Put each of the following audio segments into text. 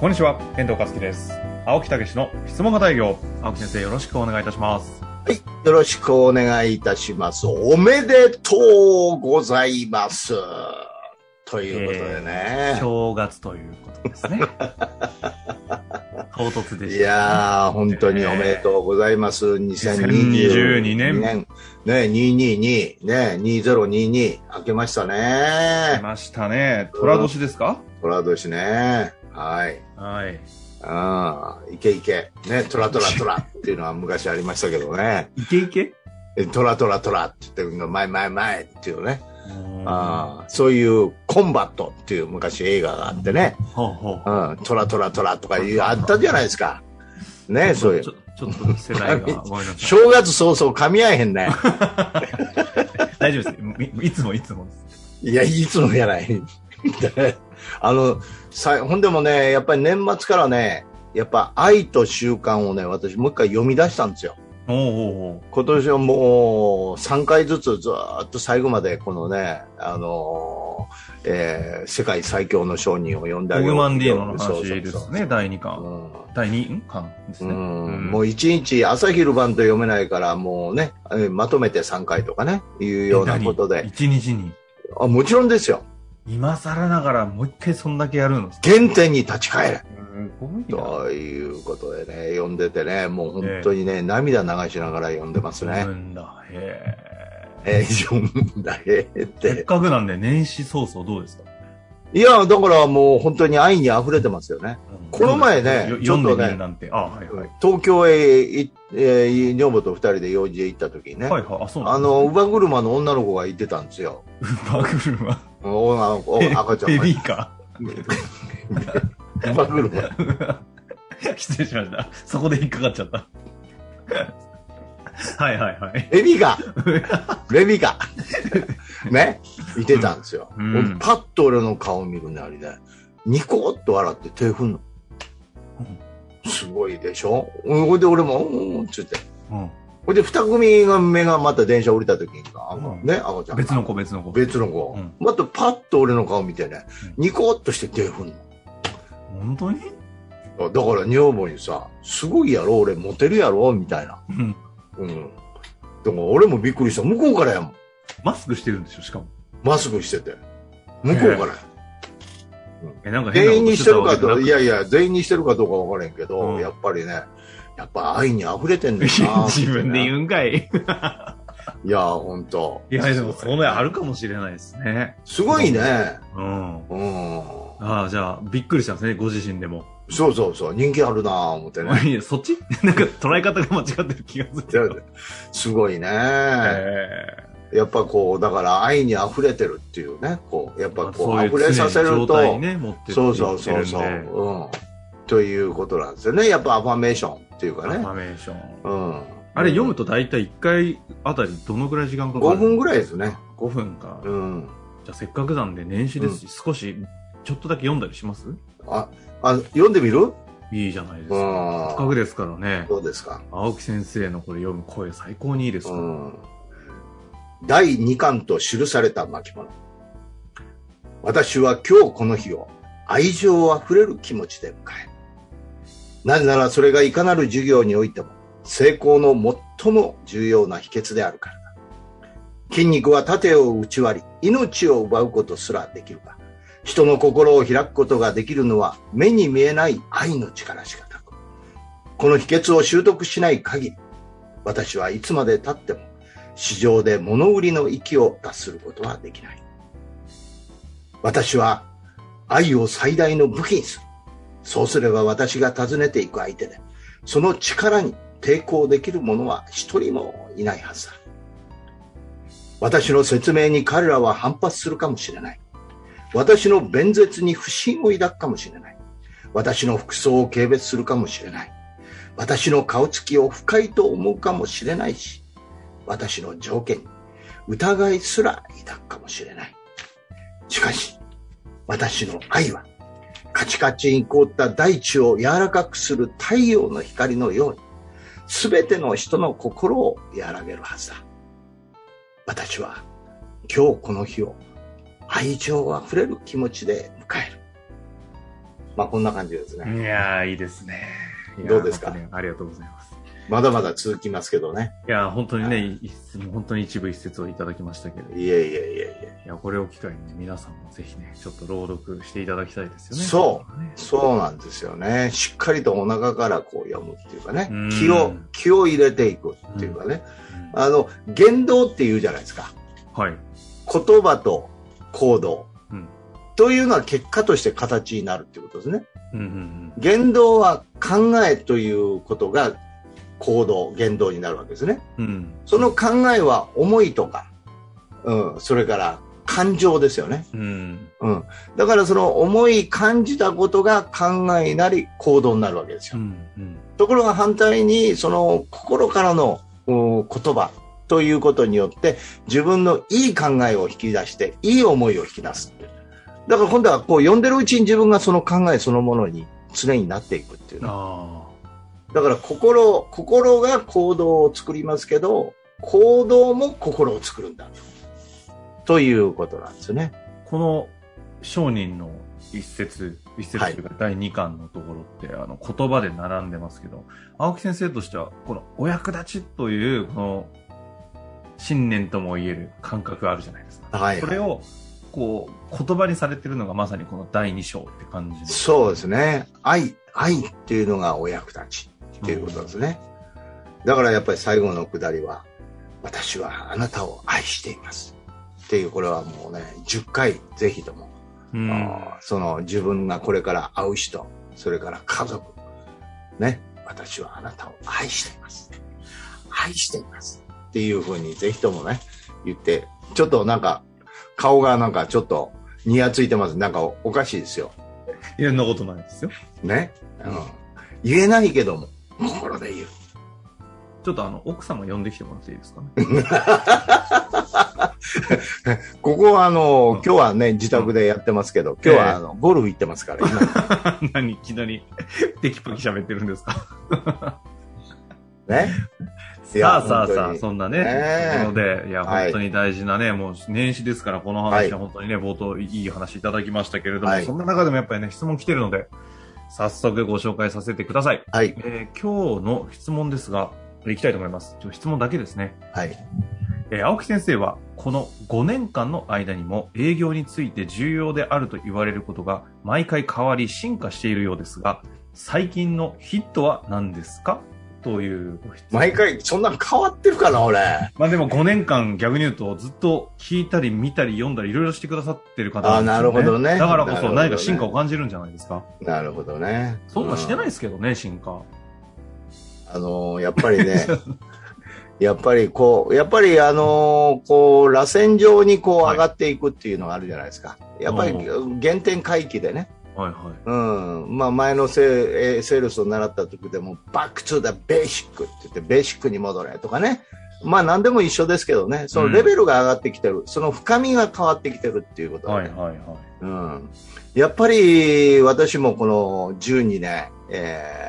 こんにちは、遠藤和樹です。青木武の質問型営業。青木先生、よろしくお願いいたします。はい。よろしくお願いいたします。おめでとうございます。ということでね。正月ということですね。唐突でした、いやー、本当におめでとうございます。2022 2022年ね、222、ね、2022、明けました来ね。ましたね。虎年ですか？虎年ね。はい。はい。ああ、いけいけ。ね、トラトラトラっていうのは昔ありましたけどね。いけいけえトラトラトラって言ってるの、前前前っていうね。ああそういうコンバットっていう昔映画があってね。ほうほう。うん、トラトラトラとかあったじゃないですか。ね、そういうちょ。っと世代が。正月早々噛み合えへんね。大丈夫ですい。いつもいつもです。いや、いつもやない。あの、さ、ほんでもね、やっぱり年末からね、やっぱ愛と習慣をね、私もう一回読み出したんですよ。おうおう今年はもう3回ずつずーっと最後までこのね、あのーえー世界最強の商人を読んであげようオグマンディーノの話ですね、第2巻。うん第2巻ですうね。んもう一日朝昼晩と読めないからもう。ね、えーまとめて3回とかね、いうよう。なことで。一日に。あもちろんですよ。今更ながらもう一回そんだけやるの？す原点に立ち返れ。ということでね、読んでてね、もう本当にね、涙流しながら読んでますね読。むんだ。へえー、読むんだ、えーっ。え。せってかくなんで年始早々どうですか？いや、だからもう本当に愛に溢れてますよね。この前ねよちょっとね読んでみるなんて。あ、はいはい。東京へい、えー、女房と二人で用事へ行った時にね、はいはい。あ、の、乳母車の女の子がいてたんですよ。バグルは。女の子、え赤ちゃん。が。ベビーカ乳母車。ー。失礼しました。そこで引っかかっちゃった。はいはいはい。レビカレビカねいてたん。ですよ。うん。俺パッと俺の顔見るね、あれね。ニコッと笑って手振ん。の。すごいでしょほいで俺も、うん。うん、つって。うんほいで二組が目がまた電車降りた時に、あうんね、赤ちゃんが。別の子別の子。別の子。うんまたパッと俺の顔見てね、うニコッとして手振んの。本当に？だから女房にさ、すごいやろ、俺モテるやろ、みたいな。うん。うん。でも俺もびっくりした。向こうからやもん。マスクしてるんでしょ、しかも。マスクしてて。向こうからや。え、なんか全員にしてるかと、たわけじゃなくいやいや、全員にしてるかどうかわからへんけど、うんやっぱりね、やっぱ愛に溢れてんねんいやな。自分でう。言うんかい。いや、ほんと。いや、でもそれあるかもしれないですね。すごいね。うん。うん。ああ、じゃあ、びっくりしたんですね、ご自身でも。そうそうそう、人気あるなぁ思ってね。いや、そっち？なんか捉え方が間違ってる気がする。すごいね。えやっぱこう、だから愛に溢れてるっていうね、こう、やっぱこう、溢れさせると、そうそうそうそう、うん。ということなんですよね。やっぱアファメーションっていうかねアフ。ァメーション。うん。あれ読むと大体1回あたりどのぐらい時間かかる5分ぐらいですね。5分か。うん。じゃあせっかくなんで年始ですし、少しちょっとだけ読んだりします？あ、あ、読んでみる？いいじゃないですうか。せっかん。くですからね。どうですか青木先生のこれ読む声最高にいいですから。うん。第2巻と記された巻物。私は今日この日を愛情あふれる気持ちで迎え。なぜならそれがいかなる授業においても成功の最も重要な秘訣であるからだ。筋肉は盾を打ち割り、命を奪うことすらできるが、人の心を開くことができるのは目に見えない愛の力しかなく。この秘訣を習得しない限り、私はいつまで経っても市場で物売りの域を脱することはできない。私は愛を最大の武器にする。そうすれば私が訪ねていく相手で、その力に抵抗できる者は一人もいないはずだ。私の説明に彼らは反発するかもしれない。私の弁舌に不信を抱くかもしれない。私の服装を軽蔑するかもしれない。私の顔つきを不快と思うかもしれないし、私の条件に疑いすら抱くかもしれない。しかし、私の愛は、カチカチに凍った大地を柔らかくする太陽の光のように、すべての人の心を和らげるはずだ。私は今日この日を愛情あふれる気持ちで迎える。まあこんな感じですね。いやー、いいですね。どうですか？本当にありがとうございます。まだまだ続きますけどね。いやー、本当にね、一節本当に一部一節をいただきましたけれど、いいえいえいえいえ。や、これを機会にね皆さんもぜひね、ちょっと朗読していただきたいですよね。そうね。そうなんですよね。しっかりとお腹からこう読むっていうかねうん。気を、気を入れていくっていうかね。うんあの、言動って言うじゃないですか。はい。言葉と行動。うんというのは結果として形になるっていうことですね。うんうん言動は考えということが行動、言動になるわけですね。うん。うん。その考えは思いとか、うん、それから感情ですよね。うん。うん。だからその思い感じたことが考えなり行動になるわけですよ。うん。うん。ところが反対にその心からのうん言葉ということによって自分のいい考えを引き出していい思いを引き出すだから今度はこう読んでるうちに自分がその考えそのものに常になっていくっていうねあだから心心が行動を作りますけど行動も心を作るんだとということなんですねあ。この商人の一節、一節というか第二巻のところって、あの言葉で並んでますけど、青木先生としては、このお役立ちという、この信念とも言える感覚があるじゃないですか。はい、それを、こう、言葉にされてるのがまさにこの第二章って感じ。そうですね愛愛っていうのがお役立ちっていうことですね。だからやっぱり最後のくだりは、私はあなたを愛しています。っていう、これはもうね、10回ぜひとも、うん。その自分がこれから会う人、それから家族、ね、私はあなたを愛しています。愛しています。っていうふうにぜひともね、言って、ちょっとなんか、顔がなんかちょっと、にやついてます。なんかおおかしいですよ。いや、そんなことないですよ。ね？うん、言えないけども、心で言う。ちょっとあの、奥様呼んできてもらっていいですかね？ここはあの、うん。今日はね、自宅でやってますけど、今日はあの、ゴルフ行ってますから、今。何いきなり、テキパキ喋ってるんですか？ね？いさやあさあさあ、そんなね、なので、いや、はい。本当に大事なね、もう年始ですから、このはい。話は本当にね、冒頭いい話いただきましたけれども、はい。そんな中でもやっぱりね、質問来てるので、早速ご紹介させてください。はい。えー今日の質問ですが、いきたいと思います。ちょ質問だけですね。はい。えー青木先生は、この5年間の間にも営業について重要であると言われることが毎回変わり進化しているようですが、最近のヒットは何ですか？という毎回、そんなん変わってるかな、俺。まあでも5年間逆に言うとずっと聞いたり見たり読んだりいろいろしてくださってる方あーなるほどねだからこそ何か進化を感じるんじゃないですか。なるほどね。そんなんしてないい。ですけどね、進化。あのーやっぱりね、やっぱりこう、やっぱりあのーこう、螺旋状にこうはい上がっていくっていうのがあるじゃないですか。やっぱりお原点回帰でね。はいはい。うん。まあ前のセールスを習った時でも、バックトゥザベーシックって言って、ベーシックに戻れとかね。まあ何でも一緒ですけどね、そのレベルが上がってきてる、その深みが変わってきてるっていうことではいはいはい。うん、やっぱり私もこの12年、えー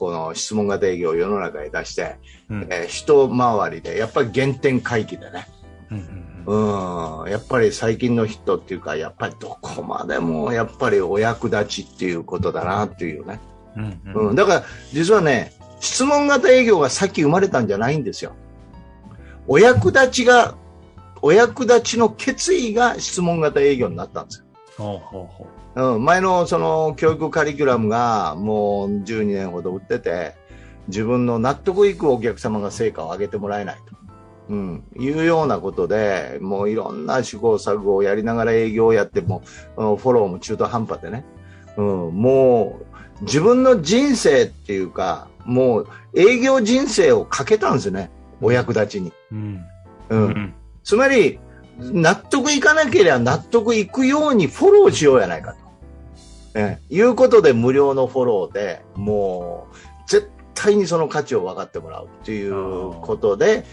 この質問型営業を世の中に出して、うんえー一回りで、やっぱり原点回帰でね、うんうんうん、やっぱり最近の人っていうか、やっぱりどこまでもやっぱりお役立ちっていうことだなっていうね。うんうんうん、だから実はね、質問型営業がさっき生まれたんじゃないんですよ。お役立ちが、お役立ちの決意が質問型営業になったんですよ。ほうほうほうん、前のその教育カリキュラムがもう12年ほど売ってて、自分の納得いくお客様が成果を上げてもらえないと。うん、いうようなことで、もういろんな試行錯誤をやりながら営業をやっても、うんフォローも中途半端でね、うん、もう自分の人生っていうか、もう営業人生をかけたんですよね、お役立ちに。う。うん。ううんん。つまり、納得いかなければ納得いくようにフォローしようやないかと。ええ、いうことで無料のフォローで、もう、絶対にその価値を分かってもらうっていうことで、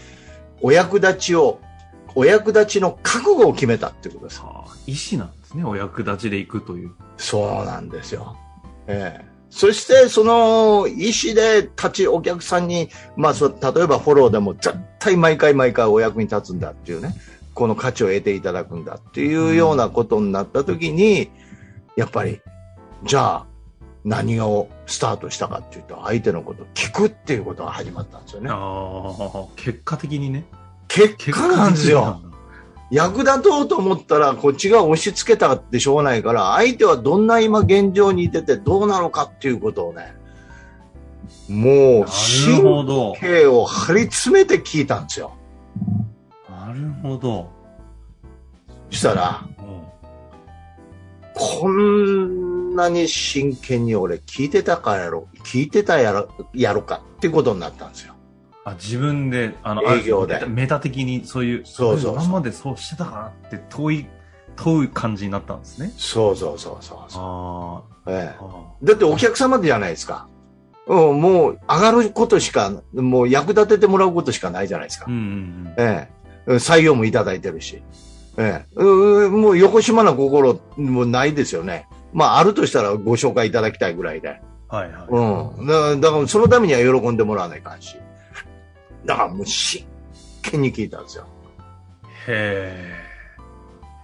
お役立ちを、お役立ちの覚悟を決めたってことです。はあ、意思なんですね。お役立ちで行くという。そうなんですよ。ええ。そして、その意思で立ち、お客さんに、まあ、そ例えばフォローでも絶対毎回毎回お役に立つんだっていうね、この価値を得ていただくんだっていうようなことになったときに、やっぱり、じゃあ、何をスタートしたかっていうと、相手のことを聞くっていうことが始まったんですよね。結果的にね。結結果なんですよ。役立とうと思ったら、こっちが押し付けたってしょうがないから、相手はどんな今現状にいててどうなのかっていうことをね、もう、神。経を張り詰めて聞いたんですよ。なるほど。そしたら、うんこんなに真剣に俺聞いてたかやろ、聞いてたやろ、やろかっていうことになったんですよ。あ、自分で、あの、営業でメタ的にそういう、そうそうそう今までそうしてたかなって遠い、遠い感じになったんですね。そうそうそうそうそう、あええだってお客様じゃないですか。うん、もう上がることしか、もう役立ててもらうことしかないじゃないですかあ。うん。うんええ、採用もいただいてるし、ええ、うもう横島な心もないですよね。まあ、あるとしたらご紹介いただきたいぐらいで。うん。はいはい。うん。だだから、そのためには喜んでもらわないかんし。だからもう真剣に聞いたんですよ。へ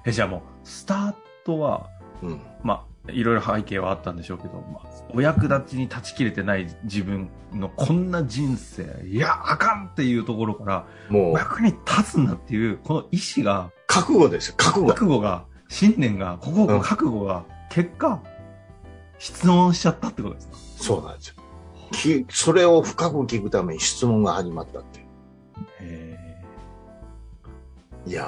え。え、じゃあもう、スタートは、うん。まあ、いろいろ背景はあったんでしょうけど、まあ、お役立ちに立ちきれてない自分のこんな人生、いや、あかんっていうところから、もう、お役に立つんだっていう、この意志が、覚悟ですよ。覚悟。覚悟が、信念が、ここ、うん覚悟が、結果、質問しちゃったってことですか？そうなんですよ。きそれを深く聞くために質問が始まったっていう。へいや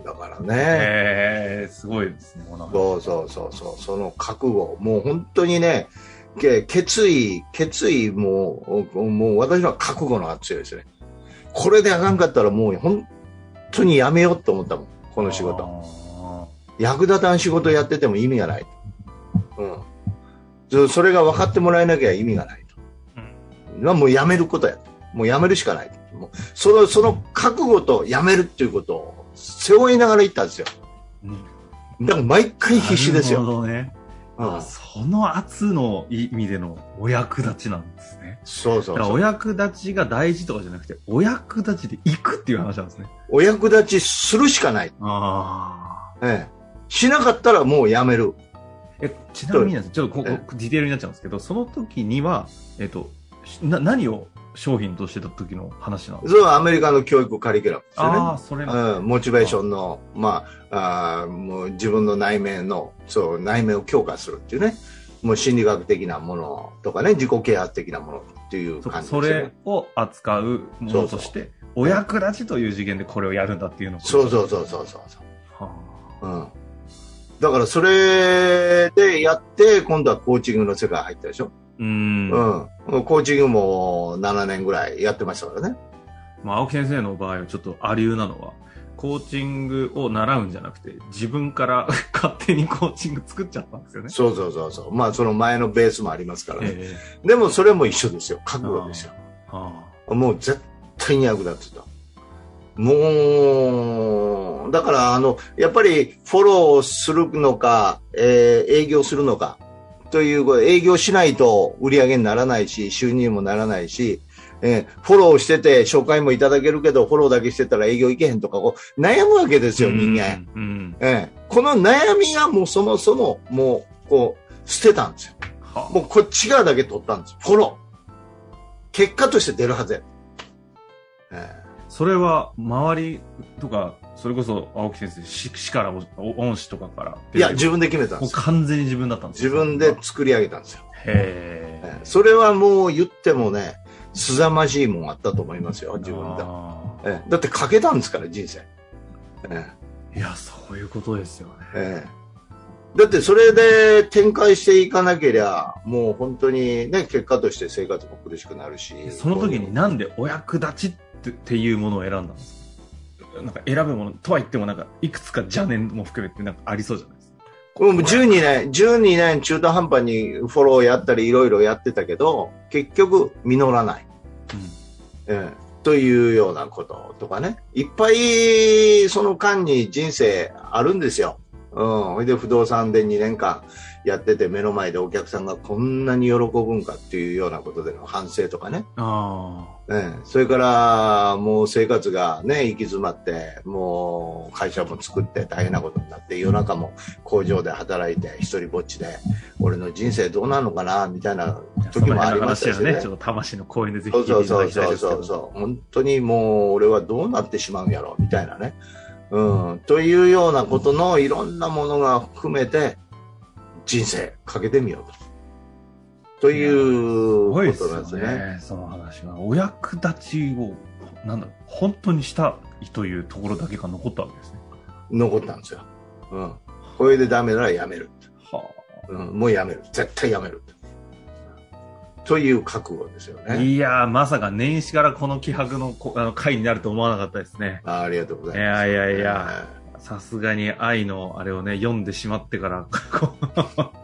ー、だからえ。ね。すごいですね、そうそうそうそう、その覚悟、もう本当にね、け決意、決意も、もう私は覚悟のが強いですね。これであかんかったらもう本当にやめようと思ったもん、この仕事。あ役立たん仕事やってても意味がない。うん。そそれが分かってもらえなきゃ意味がないと。ーまあもうやめることやと。もうやめるしかないと。もうその、その覚悟とやめるっていうことを背負いながら行ったんですよ。うんだから毎回必死ですなるよ。ほどね。うんあその圧の意味でのお役立ちなんですね。そうそうそうだからお。役立ちが大事とかじゃなくて、お役立ちで行くっていう話なんですね。お役立ちするしかない。ああ。ええ。しなかったらもうやめる。え、ちなみにちょっとここえディテールになっちゃうんですけど、その時には、えっと、しな、何を商品としてた時の話なんですかそれはアメリカの教育カリキュラムですよね。ああ、それなんですうん、モチベーションの、まあ、あーもう自分の内面の、そう、内面を強化するっていうね。もう心理学的なものとかね、自己啓発的なものっていうそ感じですよね。それを扱うものとして、お役立ちという次元でこれをやるんだっていうのを。そうそうそうそうそうそう。はうん。だからそれでやって、今度はコーチングの世界入ったでしょ？あうん。うん。コーチングも7年ぐらいやってましたからね。まあ、青木先生の場合はちょっとあり得なのは、コーチングを習うんじゃなくて、自分から 勝手にコーチング作っちゃったんですよね。そうそうそうそう。まあその前のベースもありますからね。えでもそれも一緒ですよ。覚悟ですよ。もう絶対に役立つと。もう、だからあの、やっぱりフォローするのか、えー営業するのか、という、営業しないと売り上げにならないし、収入にもならないし、えーフォローしてて紹介もいただけるけど、フォローだけしてたら営業いけへんとか、こう、悩むわけですあよ、人間。。うんうん。ええこの悩みがもうそもそも、もう、こう、捨てたんですよ。はもうこっち側だけ取ったんですよ。フォロー。結果として出るはずや。えそれは、周りとか、それこそ青木先生、し師から、お恩師とかから。えいや、自分で決めたんもうですよ。完全に自分だったんです自分で作り上げたんですよ。へえ。ええそれはもう言ってもね、凄まじいもんあったと思いますよ、自分で。あええだってかけたんですから、人生。えーいや、そういうことですよね。えええだってそれで展開していかなけりゃ、もう本当にね、結果として生活も苦しくなるし。その時になんでお役立ちってっていうものを選んだんですなんか選ぶものとは言ってもなんかいくつか邪念も含めてなんかありそうじゃないですか。これも12年、12年中途半端にフォローやったりいろいろやってたけど、結局実らない。ええというようなこととかね。いっぱいその間に人生あるんですよ。うん。ほいで不動産で2年間やってて目の前でお客さんがこんなに喜ぶんかっていうようなことでの反省とかね。あええそれからもう生活がね、行き詰まって、もう会社も作って大変なことになって、夜中も工場で働いて一人ぼっちで、俺の人生どうなるのかな、みたいなあ。時もありましたしね魂の公園でぜひそう聞いていたそうそうそうだきたいですけど。そうそう。本当にもう俺はどうなってしまうんやろみたいなね。うん。というようなことのいろんなものが含めて人生かけてみようと。というこすごいですよとなんですね。ね、その話は。お役立ちを、なんだろう、本当にしたいというところだけが残ったわけですね。残ったんですよ。うん。これでダメならやめる。はうん。もうやめる。絶対やめる。という覚悟ですよあ、ね。いやー、まさか年始からこの気迫のこあの回になると思わなかったですね。あありがとうございます。いやいやいやさすがに愛のあれをね、読んでしまってから、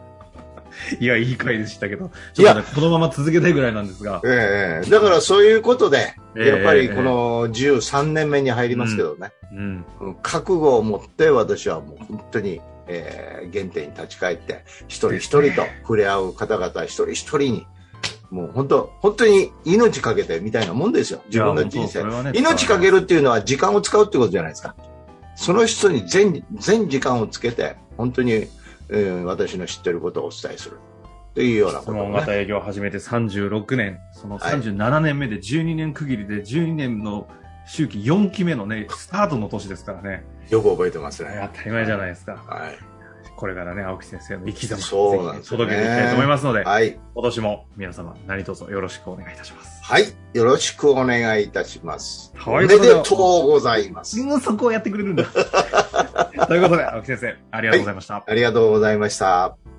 いや、いい回でしたけど、ちょっとね、このまま続けたいぐらいなんですが。ええだからそういうことで、ええやっぱりこの13年目に入りますけどね。うん。うん覚悟を持って私はもう本当に、えー原点に立ち返って一人一人と触れ合う方々一人一人にもう本当本当に命かけてみたいなもんですよ。自分の人生。ね命かけるっていうのは時間を使うってことじゃないですか。その人に全全時間をつけて本当に、えー私の知ってることをお伝えする。というようなことをね質問型営業を始めて36年、そのはい。37年目で12年区切りで12年の周期4期目のね、スタートの年ですからね。よく覚えてますね。当たり前じゃないですか。はい、これからね、青木先生の生き様、そうなんね。届けていきたいと思いますので、はい。今年も皆様何卒よろしくお願いいたします。はい。よろしくお願いいたします、はい。おめでとうございます。もうそこをやってくれるんだ。ということで、青木先生、ありがとうございました。ありがとうございました